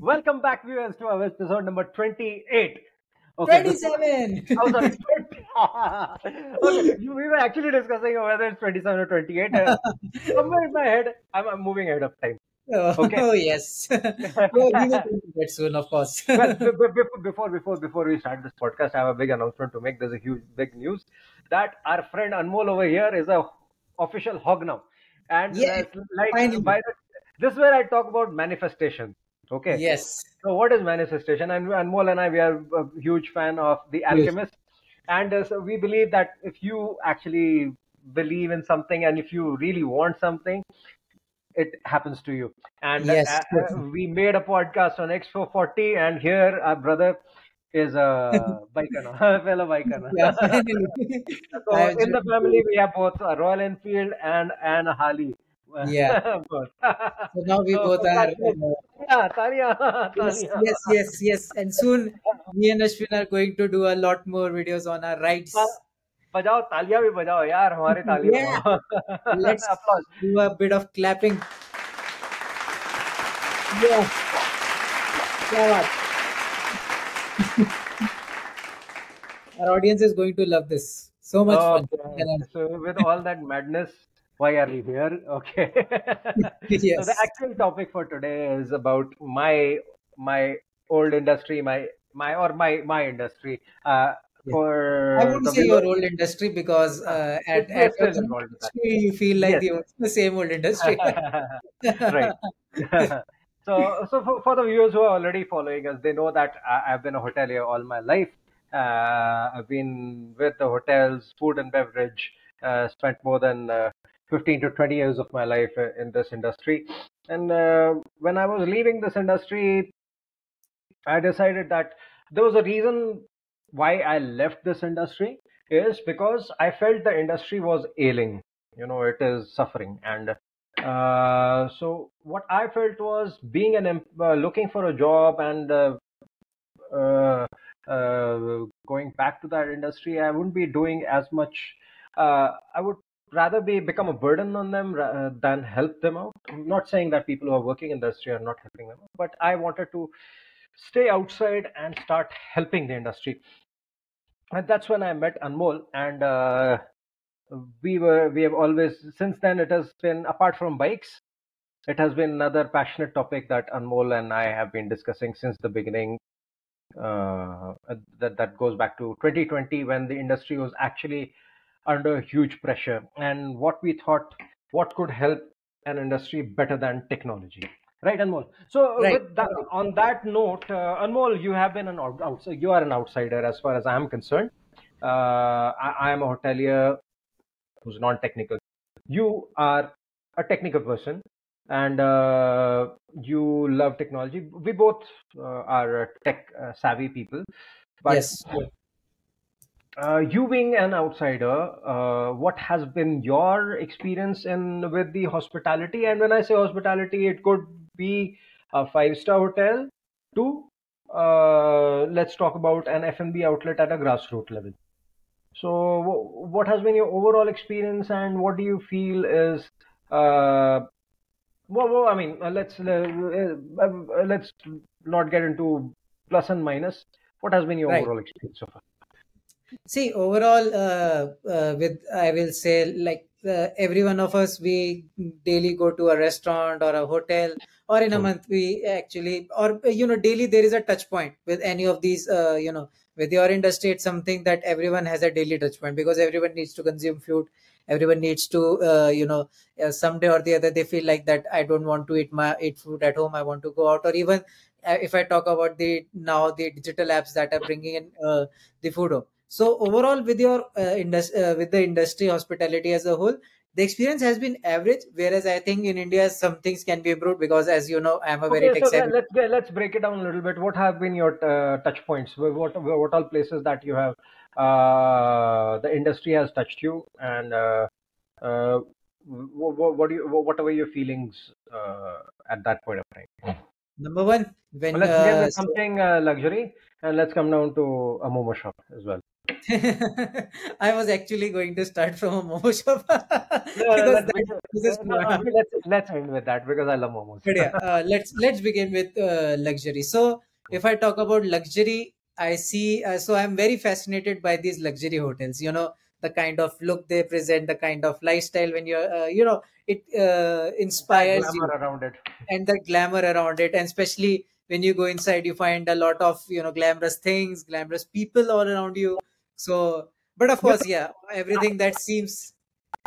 Welcome back, viewers, to our episode number 28. Okay, 27! oh, sorry, okay, we were actually discussing whether it's 27 or 28. Uh, somewhere in my head, I'm, I'm moving ahead of time. Oh, okay. oh yes. well, we will that soon, of course. well, before before before we start this podcast, I have a big announcement to make. There's a huge big news that our friend Anmol over here is a official hog now, and yeah, like finally. by the, this is where I talk about manifestation. Okay. Yes. So what is manifestation? And Anmol and I, we are a huge fan of The Alchemist, yes. and uh, so we believe that if you actually believe in something and if you really want something, it happens to you. And yes. uh, we made a podcast on X440, and here our brother is a biker, fellow biker. Yeah, so in the family, we have both a Royal Enfield and and a Harley Yeah. so now we so, both are. Uh, Talia, yes, yes, yes, yes. And soon, me and Ashwin are going to do a lot more videos on our rides. बजाओ तालियां भी बजाओ यार हमारे तालियां let's do a bit of clapping yeah क्या बात our audience is going to love this so much okay. fun so with all that madness why are we here okay yes. so the actual topic for today is about my my old industry my my or my my industry uh, for I wouldn't say your old industry because uh, at, at industry, you feel like yes. the, the same old industry. right. so, so for, for, the viewers who are already following us, they know that I, have been a hotelier all my life. Uh, I've been with the hotels, food and beverage, uh, spent more than uh, 15 to 20 years of my life uh, in this industry. And uh, when I was leaving this industry, I decided that there was a reason why I left this industry is because I felt the industry was ailing. You know, it is suffering, and uh, so what I felt was being an uh, looking for a job and uh, uh, uh, going back to that industry. I wouldn't be doing as much. I would rather be become a burden on them than help them out. I'm not saying that people who are working in the industry are not helping them, but I wanted to stay outside and start helping the industry and that's when I met Anmol, and uh, we were we have always since then it has been apart from bikes, it has been another passionate topic that Anmol and I have been discussing since the beginning. Uh, that that goes back to 2020 when the industry was actually under huge pressure, and what we thought what could help an industry better than technology. Right, Anmol. So, right. that, on that note, uh, Anmol, you have been an out. You are an outsider as far as I am concerned. Uh, I, I, am a hotelier who's non-technical. You are a technical person, and uh, you love technology. We both uh, are tech uh, savvy people. But yes. Uh, you being an outsider, uh, what has been your experience in with the hospitality? And when I say hospitality, it could be a five star hotel to uh, let's talk about an F&B outlet at a grassroots level. So, what has been your overall experience, and what do you feel is uh, well, well, I mean, uh, let's uh, uh, let's not get into plus and minus. What has been your right. overall experience so far? See, overall, uh, uh, with I will say, like uh, every one of us, we daily go to a restaurant or a hotel, or in a hmm. month we actually, or you know, daily there is a touch point with any of these. Uh, you know, with your industry, it's something that everyone has a daily touch point because everyone needs to consume food. Everyone needs to, uh, you know, uh, someday or the other they feel like that I don't want to eat my eat food at home. I want to go out, or even if I talk about the now the digital apps that are bringing in the food home so overall, with your uh, indus- uh, with the industry hospitality as a whole, the experience has been average. Whereas I think in India some things can be improved because, as you know, I'm a very okay, tech so let's let's break it down a little bit. What have been your uh, touch points? What what all places that you have uh, the industry has touched you, and uh, uh, what, what do you what are your feelings uh, at that point of time? Number one, when let's get uh, something uh, luxury, and let's come down to a momo shop as well. I was actually going to start from a momo shop No, no, because let's, that is no, my let's let's end with that because I love momos. But yeah, uh, let's let's begin with uh, luxury. So if I talk about luxury, I see. Uh, so I'm very fascinated by these luxury hotels. You know the kind of look they present, the kind of lifestyle when you're, uh, you know, it uh, inspires glamour you around it. and the glamour around it and especially when you go inside you find a lot of you know glamorous things glamorous people all around you so but of course yeah everything that seems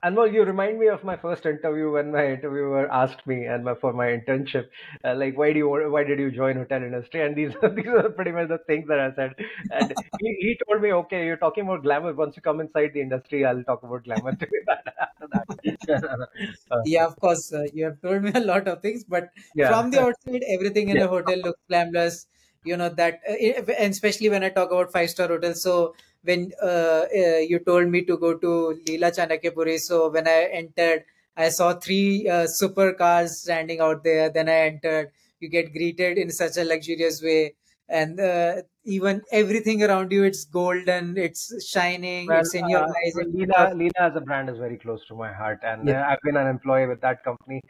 Anmol, you remind me of my first interview when my interviewer asked me and my, for my internship, uh, like, why do you why did you join hotel industry? And these these are pretty much the things that I said. And he, he told me, okay, you're talking about glamour. Once you come inside the industry, I'll talk about glamour. Uh, yeah of course uh, you have told me a lot of things but yeah, from the outside everything in yeah, a hotel looks glamorous you know that uh, and especially when i talk about five star hotels so when uh, uh, you told me to go to leela chanakyapuri so when i entered i saw three uh, super cars standing out there. Then i entered. You get greeted in such a luxurious way. And uh, even everything around you it's golden it's shining Well, it's in your uh, eyes it's full Leela, Leela as a brand is very close to my heart, and yeah. uh, I've been an employee with that company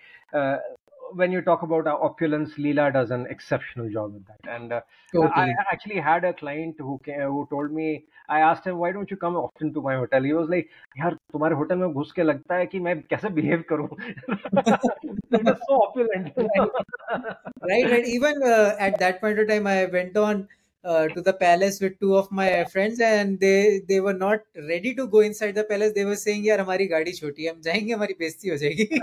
Uh, when you talk about uh, opulence, Leela does an exceptional job with that. And uh, I totally actually had a client who came, who told me, I asked him, why don't you come often to my hotel? He was like, यार तुम्हारे hotel में घुस के लगता है कि मैं कैसे behave करूं? It was so opulent. right right right even uh, at that point of time i went on uh, to the palace with two of my friends and they they were not ready to go inside the palace. They were saying yaar hamari gaadi choti hai hum jayenge hamari besti ho jayegi.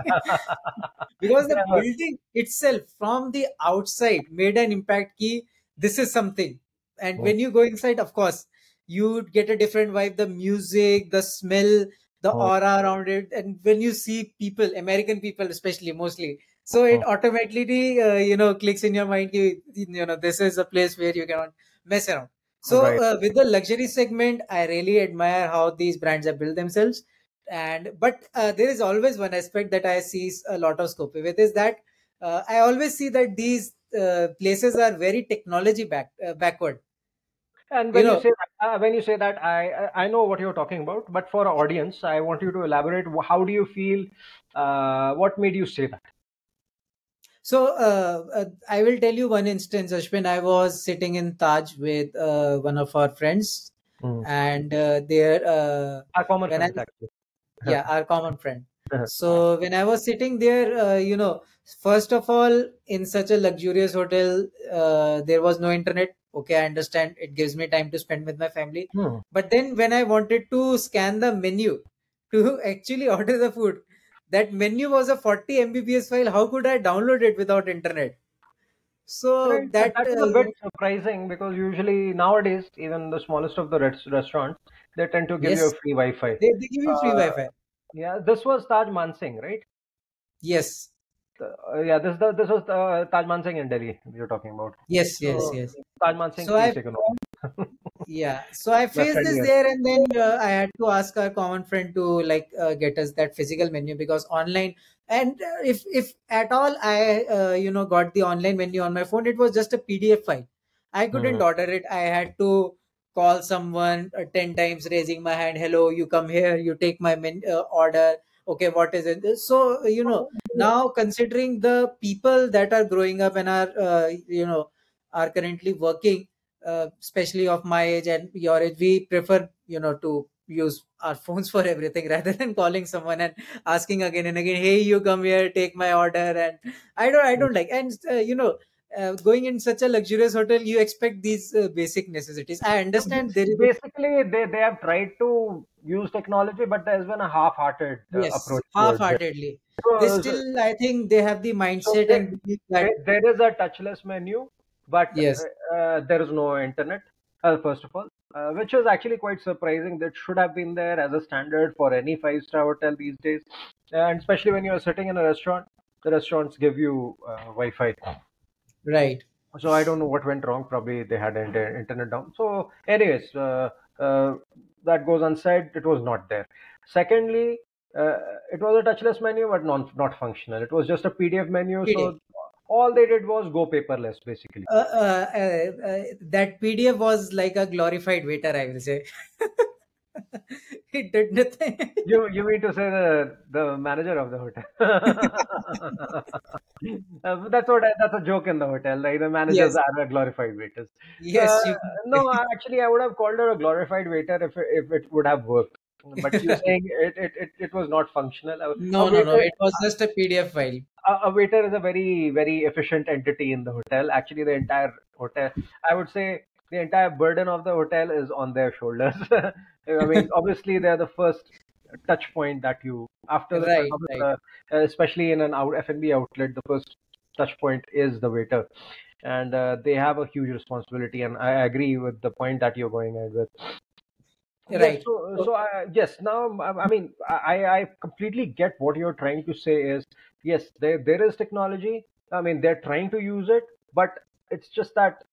Because the building itself from the outside made an impact ki this is something. And oh. when you go inside of course you get a different vibe. The music the smell the oh. aura around it. And when you see people american people especially mostly so it oh. automatically uh, you know clicks in your mind you know this is a place where you cannot mess around so Right. uh, with the luxury segment i really admire how these brands have built themselves and but uh, there is always one aspect that i see a lot of scope with is that uh, i always see that these uh, places are very technology back uh, backward And when you know say that, uh, when you say that, I I I know what you're talking about, but for our audience, I want you to elaborate. How do you feel? Uh, what made you say that? So uh, uh, i will tell you one instance ashwin i was sitting in taj with uh, one of our friends Mm. and uh, there uh, Our common when i actually. yeah our common friend Uh-huh. so when i was sitting there uh, you know first of all in such a luxurious hotel uh, there was no internet okay i understand it gives me time to spend with my family Hmm. but then when i wanted to scan the menu to actually order the food that menu was a 40 mbps file how could i download it without internet so Right. That, that is uh, a bit surprising because usually nowadays, even the smallest of the res- restaurants, they tend to give you a free Wi-Fi. they, they give you free Uh, wi-fi yeah, this was Taj Mansingh, right? yes Uh, yeah, this the this was uh, Taj Mansingh in Delhi you're talking about. yes yes So yes Taj Mansingh, so i please take a note. Yeah, so I faced this here. there, and then uh, I had to ask our common friend to like uh, get us that physical menu because online, and uh, if if at all I uh, you know got the online menu on my phone, it was just a PDF file. I couldn't Hmm. order it. I had to call someone uh, ten times, raising my hand. Hello, you come here. You take my men- uh, order. Okay, what is it? So you know now considering the people that are growing up and are uh, you know are currently working uh, especially of my age and your age, we prefer, you know, to use our phones for everything rather than calling someone and asking again and again, "Hey, you come here, take my order." And I don't, I don't like, and uh, you know, uh, going in such a luxurious hotel, you expect these uh, basic necessities. I understand there is, Basically, they, they have tried to use technology, but there's been a half-hearted uh, yes, approach half-heartedly. They So, so, still, I think, they have the so mindset and that there, there is a touchless menu, but yes, uh, uh, there is no internet, uh, first of all, uh, which is actually quite surprising. That should have been there as a standard for any five-star hotel these days, and especially when you're sitting in a restaurant, the restaurants give you uh, Wi-Fi. right. So I don't know what went wrong. Probably they had inter- internet down. So, anyways, uh, uh, that goes unsaid. It was not there. Secondly, uh, it was a touchless menu, but non not functional. It was just a PDF menu. PDF. So all they did was go paperless, basically. Uh, uh, uh, uh, that PDF was like a glorified waiter, I will say. he did nothing. You you mean to say the the manager of the hotel? Uh, that's what I, that's a joke in the hotel. Like the managers yes, are glorified waiters. yes, Uh, you no, actually, I would have called her a glorified waiter if if it would have worked. But you're saying it it, it, it was not functional. A, a No, no, no. It was just a PDF file. a, a waiter is a very very efficient entity in the hotel. Actually, the entire hotel, I would say, the entire burden of the hotel is on their shoulders. I mean, obviously, they're the first touch point that you after the Right, right. uh, especially in an out F&B outlet, the first touch point is the waiter, and uh, they have a huge responsibility. And I agree with the point that you're going ahead with. Yes, Right. so So, so I, yes, now I, I mean I I completely get what you're trying to say is yes, there there is technology. I mean they're trying to use it, but it's just that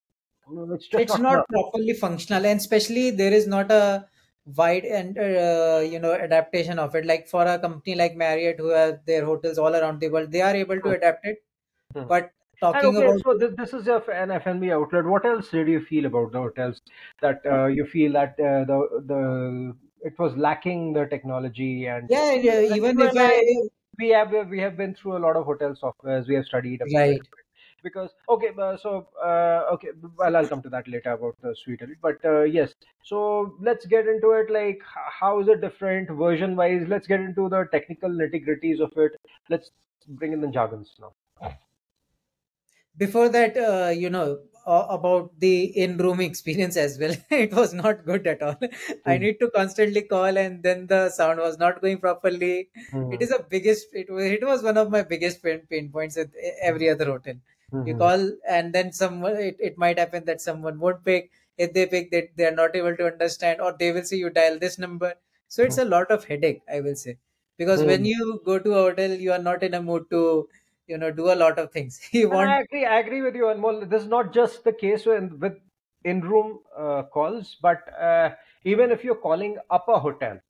it's just it's not not properly functional, and especially there is not a wide and uh, you know adaptation of it. Like for a company like Marriott, who have their hotels all around the world, they are able to Hmm, adapt it. hmm. But And talking okay, about so this this is an F&B outlet. What else did you feel about the hotels that uh, you feel that uh, the the it was lacking the technology and yeah, yeah, like even if I I we have we have been through a lot of hotel softwares. We have studied right. because okay uh, so uh, okay well i'll come to that later about the suite elite but uh, yes so let's get into it like how is it different version wise let's get into the technical nitty gritties of it let's bring in the jargons now before that uh, you know uh, about the in-room experience as well it was not good at all i Hmm. need to constantly call and then the sound was not going properly it Hmm. is a biggest it was, it was one of my biggest pain, pain points at e- every other hotel you Hmm. call and then someone it, it might happen that someone won't pick if they pick that they are not able to understand or they will say you dial this number so it's Hmm. a lot of headache i will say because when Hmm. you go to a hotel you are not in a mood to you know do a lot of things. And want i agree i agree with you anmol. This is not just the case with, with in-room uh, calls but uh, even if you're calling up a hotel.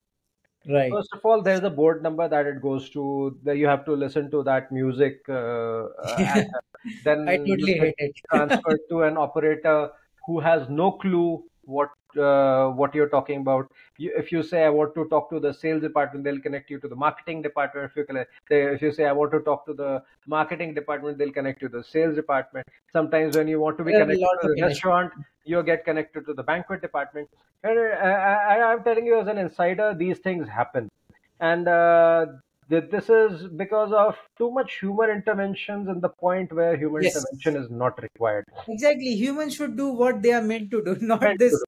Right. First of all, there's a board number that it goes to. That you have to listen to that music, uh, uh, and uh, i totally hate it. transferred to an operator who has no clue what uh, what you're talking about. You, if you say I want to talk to the sales department, they'll connect you to the marketing department. If you if you say I want to talk to the marketing department, they'll connect you to the sales department. Sometimes when you want to be connected to the restaurant, you get connected to the banquet department. And uh, I, I, I'm telling you as an insider, these things happen and uh, this is because of too much human interventions and the point where human yes intervention is not required exactly humans should do what they are meant to do not meant this.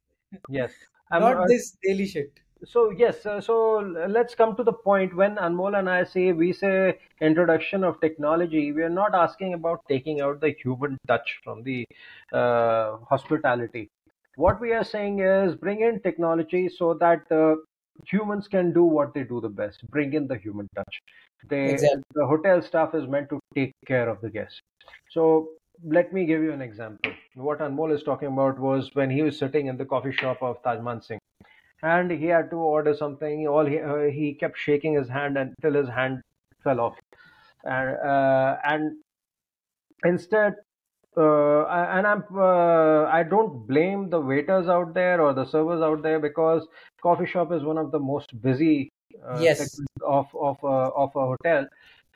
Yes. I'm not uh, this daily shit. So yes uh, so let's come to the point. When anmol and i say we say introduction of technology we are not asking about taking out the human touch from the uh, hospitality. What we are saying is bring in technology so that uh, humans can do what they do the best. Bring in the human touch. They exactly. the hotel staff is meant to take care of the guests. So let me give you an example what anmol is talking about was when he was sitting in the coffee shop of Taj Mansingh. And he had to order something. All he, uh, he kept shaking his hand until his hand fell off. And uh, and instead uh, and I'm uh, I don't blame the waiters out there or the servers out there because coffee shop is one of the most busy uh, yes. of of a, of a hotel.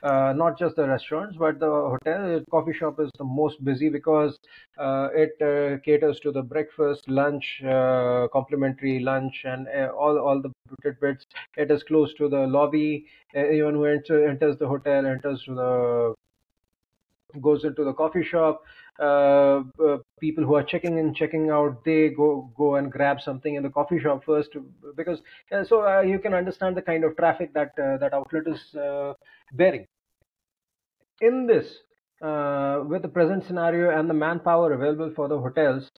Uh, not just the restaurants, but the hotel coffee shop is the most busy because uh, it uh, caters to the breakfast, lunch, uh, complimentary lunch, and uh, all all the tidbits. It is close to the lobby. Uh, Anyone who enter, enters the hotel enters to the goes into the coffee shop. Uh, uh, people who are checking in, checking out, they go go and grab something in the coffee shop first, because uh, so uh, you can understand the kind of traffic that uh, that outlet is uh, bearing. In this, with the present scenario and the manpower available for the hotels,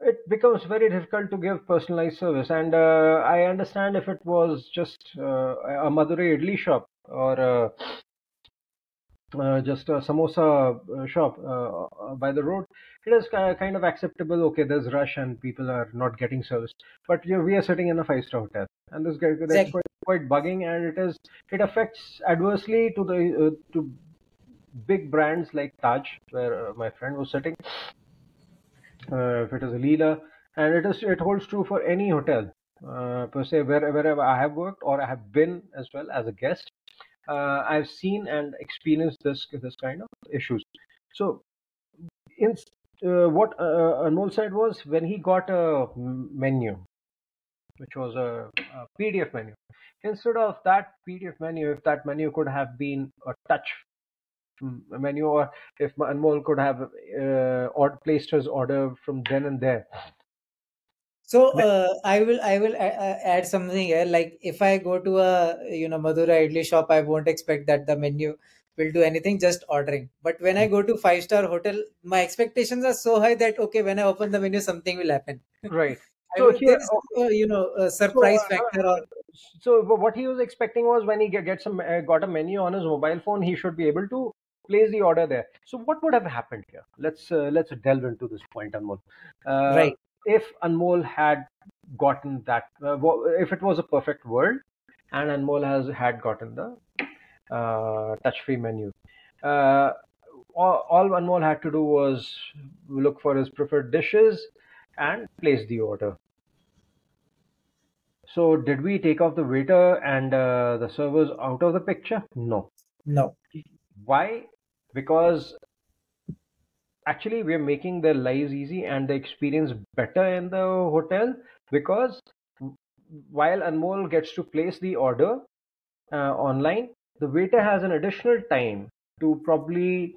it becomes very difficult to give personalized service. And I understand if it was just a Madurai idli shop or just a samosa uh, shop uh, uh, by the road, it is kind of acceptable. Okay, there's rush and people are not getting service. But you we are sitting in a five-star hotel, and this guy that's exactly quite quite bugging, and it is it affects adversely to the uh, to big brands like Taj, where uh, my friend was sitting. Uh, if it is a Leela, and it is it holds true for any hotel. uh, per se where, wherever I have worked or I have been as well as a guest, uh, I've seen and experienced this this kind of issues. So, in uh, what uh, Anmol said was when he got a menu, which was a, a PDF menu, instead of that PDF menu, if that menu could have been a touch menu, or if Anmol could have uh, or placed his order from then and there. So uh, I will I will add something here. Like if I go to a you know Madura idli shop, I won't expect that the menu will do anything. Just ordering. But when I go to five star hotel, my expectations are so high that okay, when I open the menu, something will happen. Right. so here, uh, you know, a surprise so, uh, factor or so what he was expecting was when he gets some uh, got a menu on his mobile phone, he should be able to place the order there. So what would have happened here? Let's uh, let's delve into this point, Anmol. Uh, right. If Anmol had gotten that, uh, if it was a perfect world, and Anmol has had gotten the uh, touch-free menu, uh, all, all Anmol had to do was look for his preferred dishes and place the order. So, did we take off the waiter and uh, the servers out of the picture? No. No. Why? Because actually we're making their lives easy and the experience better in the hotel because while Anmol gets to place the order uh, online, the waiter has an additional time to probably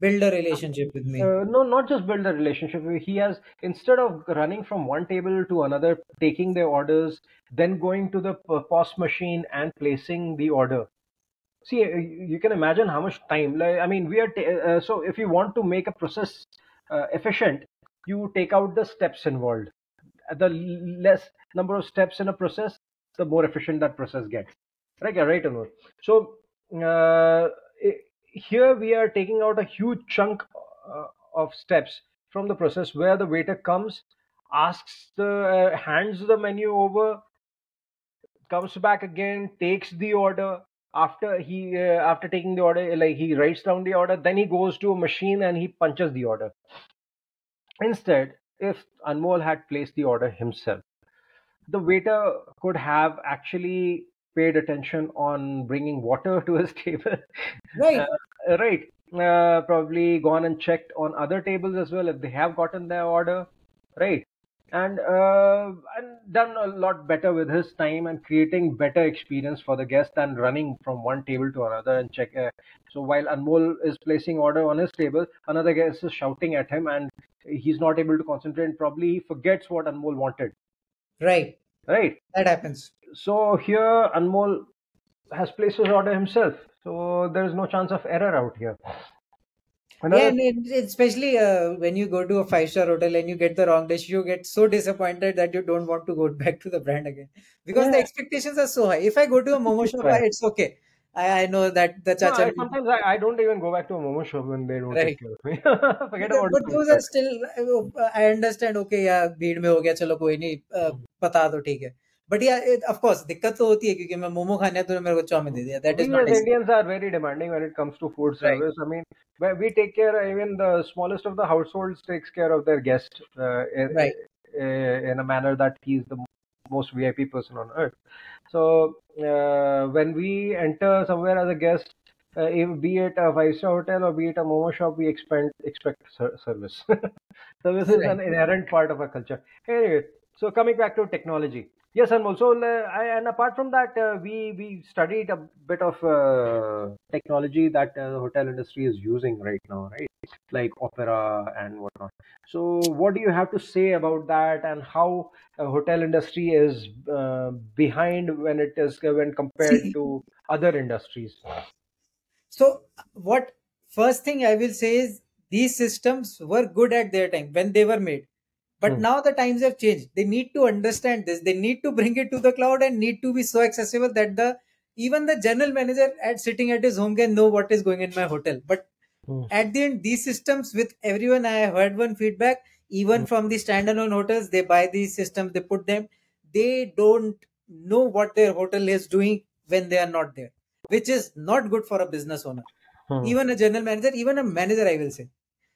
build a relationship with me. Uh, no, not just build a relationship. He has instead of running from one table to another, taking their orders, then going to the POS machine and placing the order see you can imagine how much time like, i mean we are uh, so if you want to make a process uh, efficient you take out the steps involved. The less number of steps in a process the more efficient that process gets. Right right so uh, here we are taking out a huge chunk uh, of steps from the process where the waiter comes asks the uh, hands the menu over comes back again takes the order after he uh, after taking the order like he writes down the order then he goes to a machine and he punches the order. Instead if anmol had placed the order himself the waiter could have actually paid attention on bringing water to his table. Right. Uh, right. Uh, probably gone and checked on other tables as well if they have gotten their order. Right and uh, and done a lot better with his time and creating better experience for the guest than running from one table to another and check. Uh, so while Anmol is placing order on his table, another guest is shouting at him, and he's not able to concentrate. Probably he forgets what Anmol wanted. Right. Right. That happens. So here Anmol has placed his order himself. So there is no chance of error out here. Another... Yeah, and it, especially uh, when you go to a five star hotel and you get the wrong dish, you get so disappointed that you don't want to go back to the brand again because yeah. the expectations are so high. If I go to a momo shop, right. it's okay. I, I know that the chacha. No, I, sometimes I, I don't even go back to a momo shop when they don't right. take care of me. Forget but, about but those are still. Uh, I understand. Okay, yeah, भीड़ में हो गया चलो कोई नहीं बता दो ठीक है बट या ऑफ कोर्स दिक्कत तो होती है क्योंकि मैं मोमो खाने तो मेरे को चाउमीन दे दिया that is not Indians are very demanding when it comes to food service I mean we take care even the smallest of the households takes care of their guest in a manner that he's the most VIP person on earth. So uh, when we enter somewhere as a guest, uh, if, be it a five star hotel or be it a momo shop, we expect expect service. service is an inherent part of our culture. Anyway, so coming back to technology, Yes, and also, uh, and apart from that, uh, we we studied a bit of uh, technology that uh, the hotel industry is using right now, right? Like Opera and whatnot. So, what do you have to say about that, and how hotel industry is uh, behind when it is when compared to other industries? So, what first thing I will say is these systems were good at their time when they were made but hmm. now the times have changed. They need to understand this. They need to bring it to the cloud and need to be so accessible that the even the general manager at sitting at his home can know what is going in my hotel. But hmm. at the end, these systems with everyone, I heard one feedback, even hmm. from the standalone hotels, they buy these systems, they put them, they don't know what their hotel is doing when they are not there, which is not good for a business owner. Hmm. Even a general manager, even a manager, I will say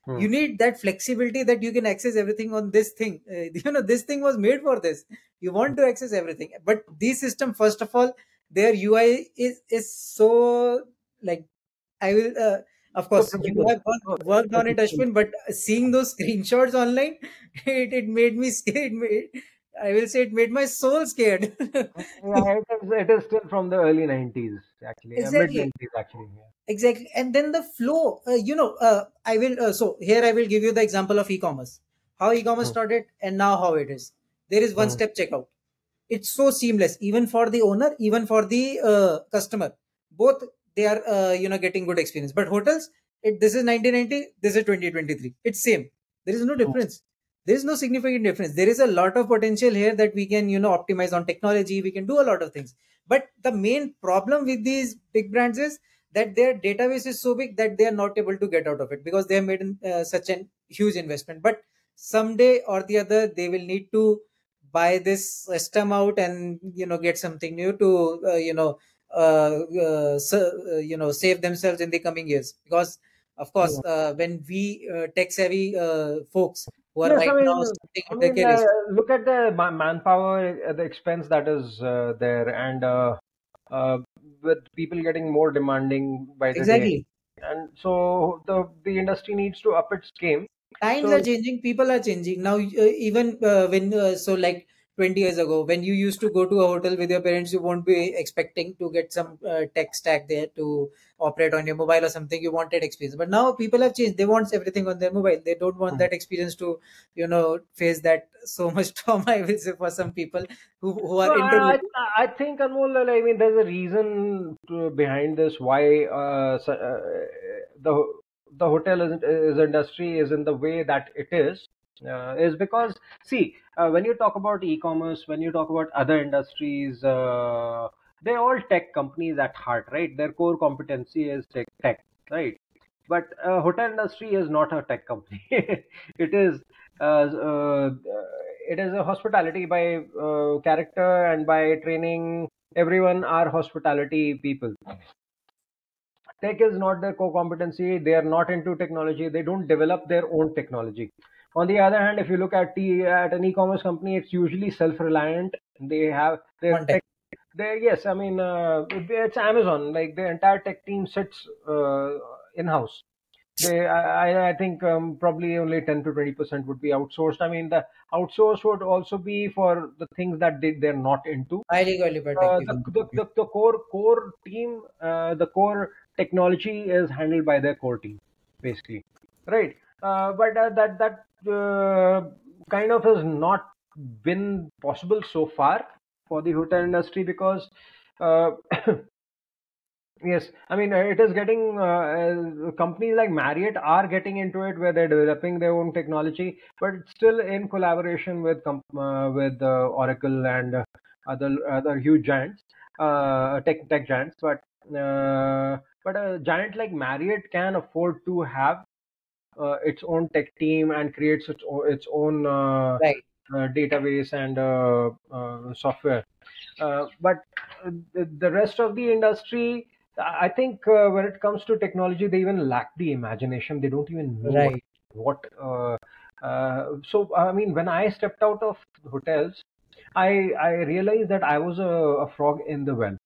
Hmm. you need that flexibility that you can access everything on this thing uh, you know this thing was made for this you want to access everything but these system first of all their ui is is so like i will uh, of course you have worked, Oh, worked on it ashwin but seeing those screenshots online it, it made me scared made, i will say it made my soul scared Yeah, it is, it is still from the early 90s, actually. Uh, mid 90s, actually. Yeah. Exactly. And then the flow uh, you know uh, i will uh, so here i will give you the example of e-commerce. How e-commerce Hmm. started and now how it is. There is one Hmm. step checkout. It's so seamless even for the owner even for the uh, customer. Both they are uh, you know getting good experience. But hotels it, this is 1990 this is 2023 it's same. There is no Hmm. difference. There is no significant difference. There is a lot of potential here that we can you know optimize on technology. We can do a lot of things. But the main problem with these big brands is that their database is so big that they are not able to get out of it because they have made uh, such an huge investment. But someday or the other they will need to buy this system out and you know get something new to uh, you know uh, uh, so, uh, you know save themselves in the coming years. Because of course uh, when we uh, tech savvy uh, folks who are Yes, right I now mean, starting I mean, uh, look at the manpower, the expense that is uh, there, and uh, uh, with people getting more demanding by the day, exactly. And so the the industry needs to up its game. times So are changing people are changing. Now uh, even uh, when uh, so like 20 years ago when you used to go to a hotel with your parents you won't be expecting to get some uh, tech stack there to operate on your mobile or something. You wanted experience. But now people have changed. They want everything on their mobile. They don't want Hmm. that experience to you know face that so much trauma i will say for some people who, who are No, I, I I think Anmol, I mean, there's a reason to, behind this why uh, uh, the the hotel is, is industry is in the way that it is. Uh, is because see uh, when you talk about e-commerce, when you talk about other industries, uh, they're all tech companies at heart, right? Their core competency is tech, tech right? But uh, hotel industry is not a tech company. it is uh, uh, it is a hospitality by character and by training. Everyone are hospitality people. Tech is not their core competency. They are not into technology. They don't develop their own technology. On the other hand, if you look at the at an e-commerce company, it's usually self-reliant. They have their tech yes, I mean uh, it's Amazon. Like the entire tech team sits uh, in-house. They, I, I- I think um, probably only 10 to 20 percent would be outsourced. I mean, the outsource would also be for the things that they, they're not into. qualified tech Uh, the, the, the, the core core team, uh, the core technology is handled by their core team, basically, right? Uh, but uh, that that uh, kind of has not been possible so far for the hotel industry because uh, Yes, I mean it is getting uh, uh, companies like Marriott are getting into it where they're developing their own technology, but it's still in collaboration with com- uh, with uh, Oracle and other other huge giants, uh, tech tech giants. But but a giant like Marriott can afford to have uh, its own tech team and creates its own, its own uh, right uh, database and uh, uh, software. Uh, but the, the rest of the industry, I think uh, when it comes to technology, they even lack the imagination. They don't even know what right what. Uh, uh, so I mean, when I stepped out of hotels, I I realized that I was a, a frog in the well.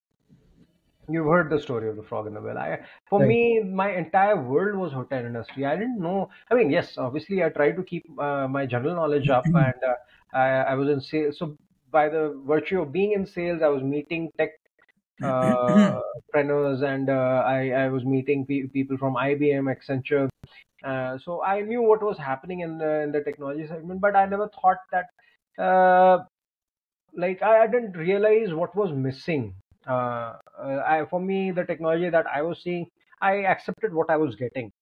You've heard the story of the frog in the well. I, for right me, my entire world was hotel industry. I didn't know. I mean, yes, obviously, I tried to keep uh, my general knowledge up, and uh, I, I was in sales. So, by the virtue of being in sales, I was meeting tech uh, entrepreneurs, and uh, I, I was meeting pe- people from IBM, Accenture. Uh, so I knew what was happening in the in the technology segment, but I never thought that. Uh, like I, I didn't realize what was missing. Uh, uh, I, for me, the technology that I was seeing, I accepted what I was getting.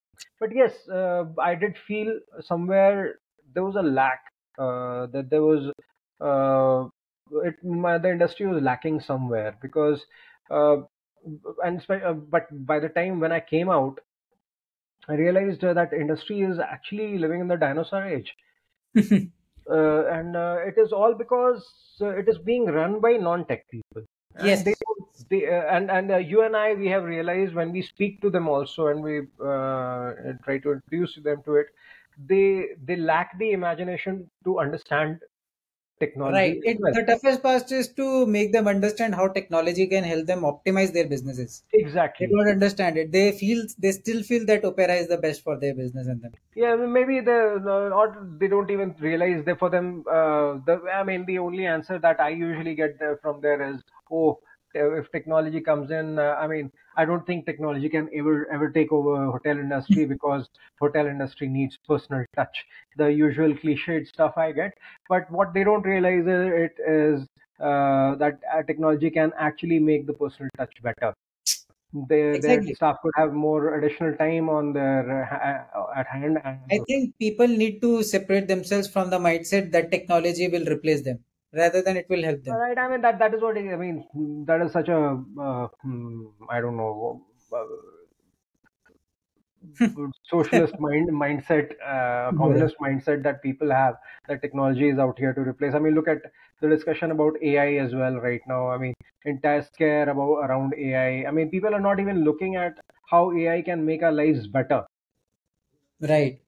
But yes, uh, I did feel somewhere there was a lack. Uh, that there was uh, it, my, the industry was lacking somewhere because uh, and uh, but by the time when I came out, I realized uh, that industry is actually living in the dinosaur age uh, and uh, it is all because uh, it is being run by non-tech people and yes. they don't uh, and and uh, you and I we have realized when we speak to them also and we uh, try to introduce them to it, they they lack the imagination to understand technology. Right. It, itself. the toughest part is to make them understand how technology can help them optimize their businesses. Exactly. They don't understand it. They feel they still feel that Opera is the best for their business and them. Yeah, maybe they or they don't even realize that for them. Uh, the I mean, the only answer that I usually get there from there is, oh, if technology comes in, uh, I mean, I don't think technology can ever ever take over hotel industry because hotel industry needs personal touch. The usual cliched stuff I get, but what they don't realize is it is uh, that uh, technology can actually make the personal touch better. Their, Exactly. their staff could have more additional time on their uh, at hand. And I think people need to separate themselves from the mindset that technology will replace them rather than it will help them. Right. I mean that that is what I mean. That is such a uh, I don't know uh, socialist mind mindset, uh, Yeah. communist mindset that people have that technology is out here to replace. I mean, look at the discussion about AI as well right now. I mean, entire scare about around AI. I mean, people are not even looking at how AI can make our lives better. Right.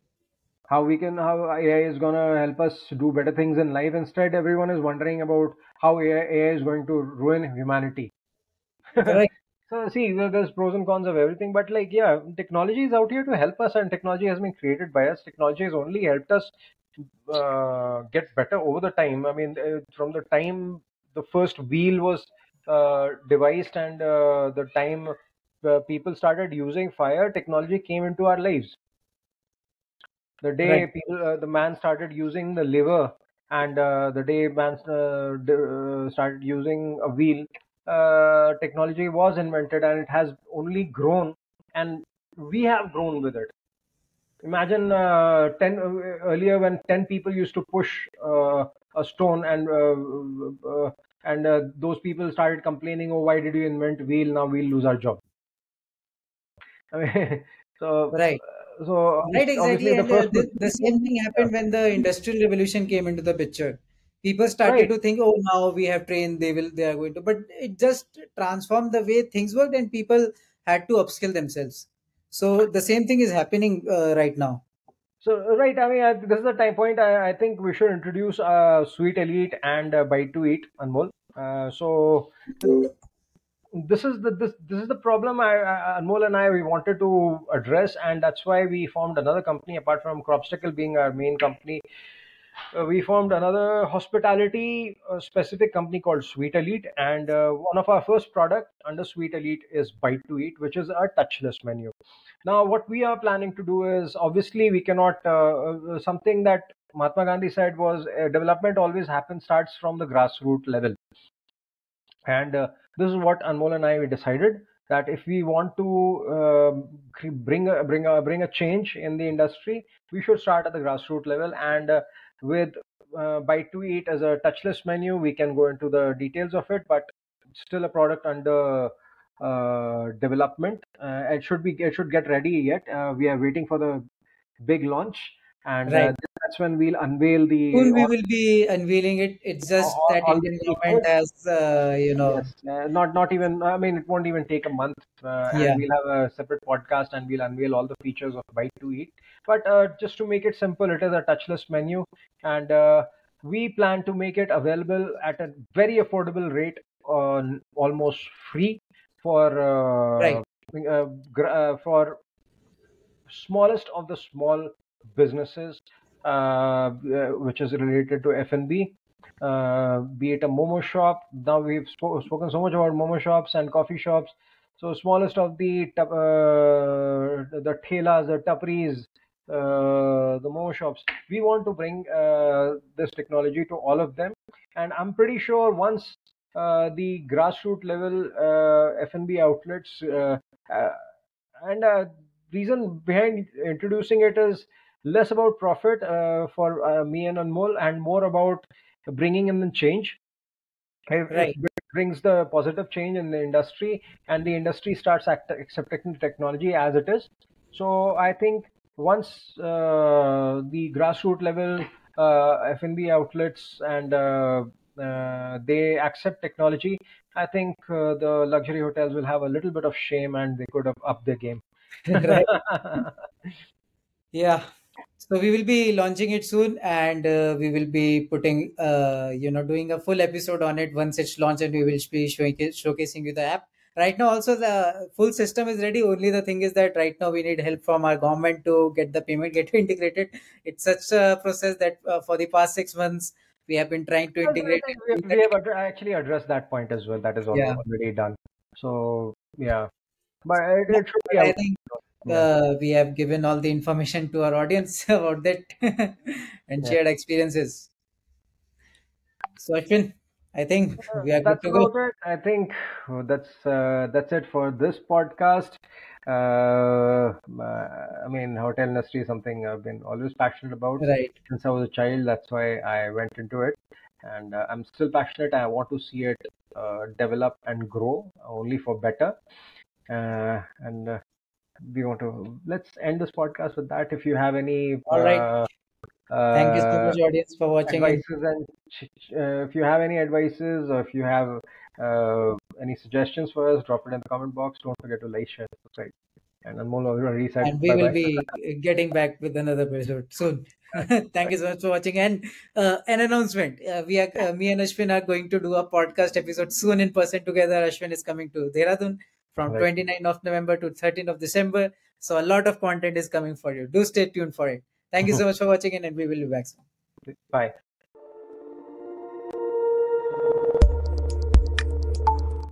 How we can how AI is gonna help us do better things in life. Instead, everyone is wondering about how AI, AI is going to ruin humanity. Right. So see, there's pros and cons of everything, but like, yeah, technology is out here to help us, and technology has been created by us. Technology has only helped us uh, get better over the time. I mean, uh, from the time the first wheel was uh, devised and uh, the time uh, people started using fire, technology came into our lives. The day Right. people, uh, the man started using the lever, and uh, the day man uh, d- started using a wheel, uh, technology was invented, and it has only grown, and we have grown with it. Imagine uh, ten uh, earlier when ten people used to push uh, a stone, and uh, uh, and uh, those people started complaining, "Oh, why did you invent wheel? Now we'll lose our job." I mean, so Right. So Right, exactly. the uh, first the, the same thing happened when the industrial revolution came into the picture. People started right to think, oh, now we have trained, they will, they are going to. But it just transformed the way things worked, and people had to upskill themselves. So the same thing is happening uh, right now. So right, I mean, I, this is the time point. I, I think we should introduce uh, Sweet Elite and uh, Bite to Eat, Anmol. Uh, so this is the this this is the problem I, I Anmol and I we wanted to address, and that's why we formed another company apart from Crobstacle being our main company. Uh, we formed another hospitality uh, specific company called Sweet Elite, and uh, one of our first product under Sweet Elite is Bite to Eat, which is our touchless menu. Now, what we are planning to do is obviously we cannot uh, uh, something that Mahatma Gandhi said was development always happens starts from the grassroots level, and uh, this is what Anmol and I we decided that if we want to cre- bring a, bring a bring a change in the industry, we should start at the grassroots level and uh, with uh, Bite to Eat as a touchless menu, we can go into the details of it, but still a product under uh, development. Uh, it should be it should get ready yet. Uh, we are waiting for the big launch, and uh, Right. That's when we'll unveil the Soon we will be unveiling it. It's just all, that Indian government has, uh, you know, Yes, uh, not not even. I mean, it won't even take a month, uh, and yeah, we'll have a separate podcast, and we'll unveil all the features of Bite to Eat. But uh, just to make it simple, it is a touchless menu, and uh, we plan to make it available at a very affordable rate, on almost free for uh, right, gr- for smallest of the small businesses, which is related to F&B, uh, be it a momo shop. Now we've spo- spoken so much about momo shops and coffee shops. So smallest of the uh, the thelas, the tapris, uh, the momo shops. We want to bring uh, this technology to all of them, and I'm pretty sure once uh, the grassroots level uh, F&B outlets uh, uh, and uh, reason behind introducing it is less about profit uh, for uh, me and Anmol and more about bringing in the change. If right. it brings the positive change in the industry and the industry starts act- accepting technology as it is. So I think once uh, the grassroots level uh, F&B outlets and uh, uh, they accept technology, I think uh, the luxury hotels will have a little bit of shame and they could have upped their game. right. Yeah. So we will be launching it soon, and uh, we will be putting, uh, you know, doing a full episode on it once it's launched, and we will be showing showcasing you the app. Right now, also the full system is ready. Only the thing is that right now we need help from our government to get the payment get integrated. It's such a process that uh, for the past six months we have been trying to integrate think it. we, we have actually addressed that point as well. That is Yeah. already done. So yeah, but it, it should be I think Yeah. uh, we have given all the information to our audience about that and Yeah. shared experiences. So Ashwin, I think Uh, we are good to go. it. I think uh, that's uh, that's it for this podcast. Uh, I mean, hotel industry is something I've been always passionate about Right. since I was a child. That's why I went into it, and uh, I'm still passionate. I want to see it uh, develop and grow only for better. Uh, and uh, we want to let's end this podcast with that. If you have any All right. uh, Thank you so uh, much, audience, for watching. And advices and uh, if you have any advices or if you have uh, any suggestions for us, drop it in the comment box. Don't forget to like, share, subscribe. And Anmol already said and we bye will bye. be getting back with another episode soon. Thank you so much for watching. And uh, an announcement: uh, we are uh, me and Ashwin are going to do a podcast episode soon in person together. Ashwin is coming to Dehradun from Right. 29th of November to 13th of December. So a lot of content is coming for you. Do stay tuned for it. Thank you so much for watching, and we will be back soon. Bye.